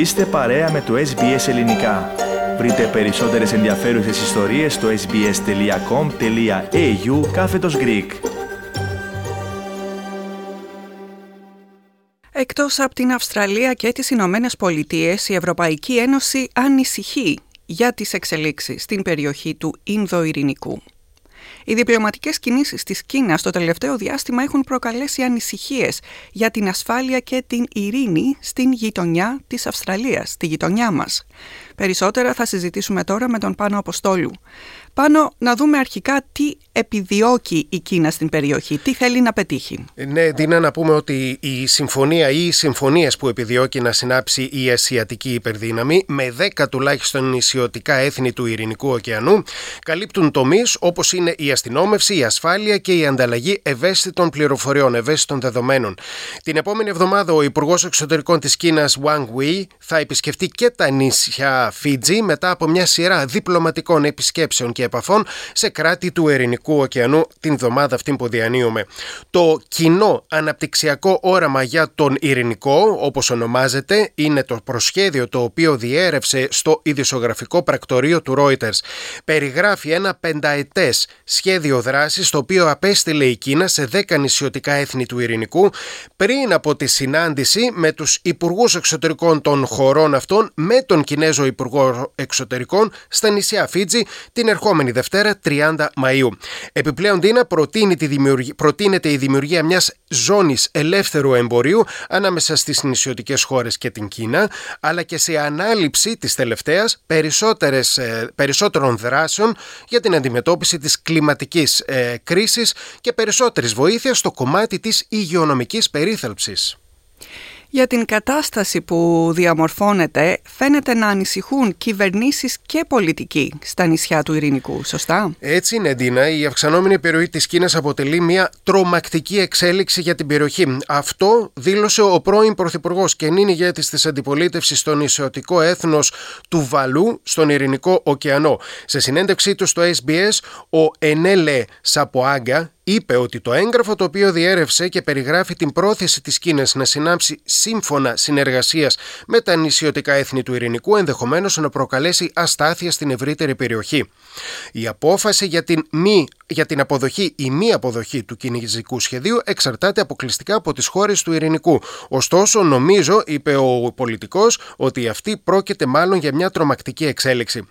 Είστε παρέα με το SBS Ελληνικά. Βρείτε περισσότερες ενδιαφέρουσες ιστορίες στο sbs.com.au κάθετος Greek. Εκτός από την Αυστραλία και τις Ηνωμένες Πολιτείες, η Ευρωπαϊκή Ένωση ανησυχεί για τις εξελίξεις στην περιοχή του Ινδοειρηνικού. Οι διπλωματικές κινήσεις της Κίνας το τελευταίο διάστημα έχουν προκαλέσει ανησυχίες για την ασφάλεια και την ειρήνη στην γειτονιά της Αυστραλίας, τη γειτονιά μας. Περισσότερα θα συζητήσουμε τώρα με τον Πάνο Αποστόλου. Πάνω να δούμε αρχικά τι επιδιώκει η Κίνα στην περιοχή, τι θέλει να πετύχει. Ναι, Δίνα, να πούμε ότι η συμφωνία ή οι συμφωνίες που επιδιώκει να συνάψει η Ασιατική Υπερδύναμη με 10 τουλάχιστον νησιωτικά έθνη του Ειρηνικού ωκεανού καλύπτουν τομείς όπως είναι η αστυνόμευση, η ασφάλεια και η ανταλλαγή ευαίσθητων πληροφοριών, ευαίσθητων δεδομένων. Την επόμενη εβδομάδα ο Υπουργός Εξωτερικών της Κίνας Wang Wei θα επισκεφτεί και τα νησιά Φίτζι μετά από μια σειρά διπλωματικών επισκέψεων και επαφών σε κράτη του Ειρηνικού ωκεανού την εβδομάδα αυτή που διανύουμε. Το κοινό αναπτυξιακό όραμα για τον Ειρηνικό, όπως ονομάζεται, είναι το προσχέδιο το οποίο διέρευσε στο ιδιοσιογραφικό πρακτορείο του Reuters. Περιγράφει ένα πενταετές σχέδιο δράσης το οποίο απέστειλε η Κίνα σε δέκα νησιωτικά έθνη του Ειρηνικού πριν από τη συνάντηση με τους υπουργούς εξωτερικών των χωρών αυτών με τον Κινέζο Υπουργό Εξωτερικών στα νησιά Φίτζη την ερχόμενη Δευτέρα 30 Μαΐου. Επιπλέον, Τίνα προτείνει τη προτείνεται η δημιουργία μιας ζώνης ελεύθερου εμπορίου ανάμεσα στις νησιωτικές χώρες και την Κίνα, αλλά και σε ανάληψη της τελευταίας ε, περισσότερων δράσεων για την αντιμετώπιση της κλιματικής ε, κρίσης και περισσότερης βοήθειας στο κομμάτι της υγειονομικής περίθαλψης. Για την κατάσταση που διαμορφώνεται φαίνεται να ανησυχούν κυβερνήσεις και πολιτικοί στα νησιά του Ειρηνικού, σωστά; Έτσι είναι, Ντίνα. Η αυξανόμενη περιοχή της Κίνας αποτελεί μια τρομακτική εξέλιξη για την περιοχή. Αυτό δήλωσε ο πρώην Πρωθυπουργός και νυν ηγέτης της αντιπολίτευσης στο νησιωτικό έθνος του Βαλού στον Ειρηνικό ωκεανό. Σε συνέντευξή του στο SBS, ο Ενέλε Σαποάγκα, είπε ότι το έγγραφο το οποίο διέρευσε και περιγράφει την πρόθεση της Κίνας να συνάψει σύμφωνα συνεργασίας με τα νησιωτικά έθνη του Ειρηνικού ενδεχομένως να προκαλέσει αστάθεια στην ευρύτερη περιοχή. Η απόφαση για την, μη, για την αποδοχή ή μη αποδοχή του κινέζικου σχεδίου εξαρτάται αποκλειστικά από τις χώρες του Ειρηνικού. Ωστόσο νομίζω, είπε ο πολιτικός, ότι αυτή πρόκειται μάλλον για μια τρομακτική εξέλιξη.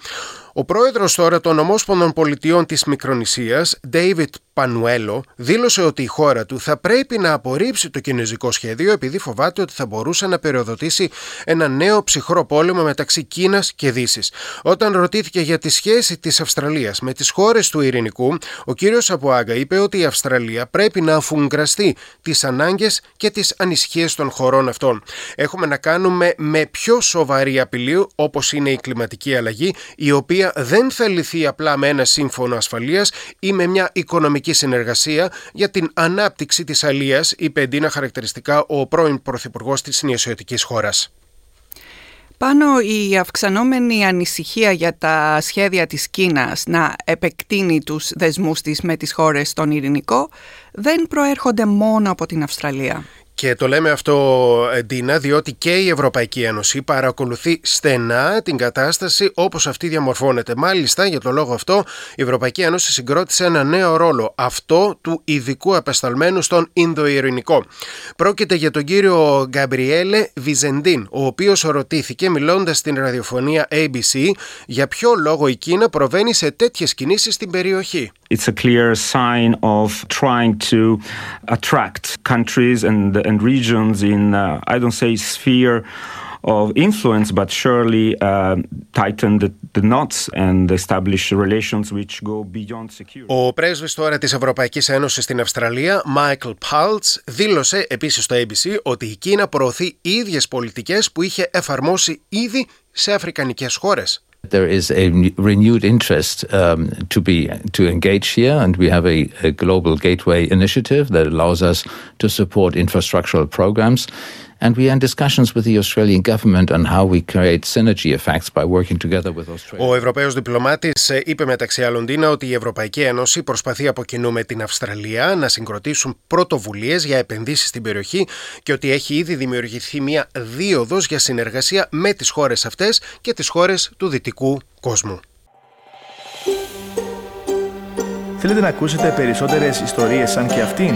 Ο πρόεδρος τώρα των Ομόσπονδων Πολιτειών της Μικρονησίας, David Πανουέλο, δήλωσε ότι η χώρα του θα πρέπει να απορρίψει το κινέζικο σχέδιο επειδή φοβάται ότι θα μπορούσε να περιοδοτήσει ένα νέο ψυχρό πόλεμο μεταξύ Κίνας και Δύσης. Όταν ρωτήθηκε για τη σχέση της Αυστραλίας με τις χώρες του Ειρηνικού, ο κύριος Αποάγκα είπε ότι η Αυστραλία πρέπει να αφουγκραστεί τις ανάγκες και τις ανησυχίες των χωρών αυτών. Έχουμε να κάνουμε με πιο σοβαρή απειλή όπως είναι η κλιματική αλλαγή, η οποία δεν θα λυθεί απλά με ένα σύμφωνο ασφαλείας ή με μια οικονομική συνεργασία για την ανάπτυξη της αλίας, είπε εντύνα χαρακτηριστικά ο πρώην Πρωθυπουργός της νησιωτικής χώρας. Πάνω η αυξανόμενη ανησυχία για τα σχέδια της Κίνας να επεκτείνει τους δεσμούς της με τις χώρες στον Ειρηνικό δεν προέρχονται μόνο από την Αυστραλία. Και το λέμε αυτό, Ντίνα, διότι και η Ευρωπαϊκή Ένωση παρακολουθεί στενά την κατάσταση όπως αυτή διαμορφώνεται. Μάλιστα, για το λόγο αυτό, η Ευρωπαϊκή Ένωση συγκρότησε ένα νέο ρόλο, αυτό του ειδικού απεσταλμένου στον Ινδοειρηνικό. Πρόκειται για τον κύριο Γκαμπριέλε Βιζεντίν, ο οποίος ρωτήθηκε, μιλώντας στην ραδιοφωνία ABC, για ποιο λόγο η Κίνα προβαίνει σε τέτοιες κινήσεις στην περιοχή. It's a clear sign of trying to attract countries and and regions in, uh, I don't say sphere of influence, but surely uh, tighten the, the knots and establish relations which go beyond security. Ο πρέσβης τώρα της Ευρωπαϊκής Ένωσης στην Αυστραλία, Michael Paltz, δήλωσε επίσης στο ABC ότι η Κίνα προωθεί ίδιες πολιτικές που είχε εφαρμόσει ήδη σε αφρικανικές χώρες. There is a renewed interest um, to be to engage here, and we have a, a, global gateway initiative that allows us to support infrastructural programs. And we are in discussions with the Australian government on how we create synergy effects by working together with Australia. Ο Ευρωπαίος διπλωμάτης ε, είπε μεταξύ άλλων Τίνα ότι η Ευρωπαϊκή Ένωση προσπαθεί από κοινού με την Αυστραλία να συγκροτήσουν πρωτοβουλίες για επενδύσεις στην περιοχή και ότι έχει ήδη δημιουργηθεί μια δίωδος για συνεργασία με τις χώρες αυτές και τις χώρες του δυτικού κόσμου. Θέλετε να ακούσετε περισσότερες ιστορίες σαν και αυτήν;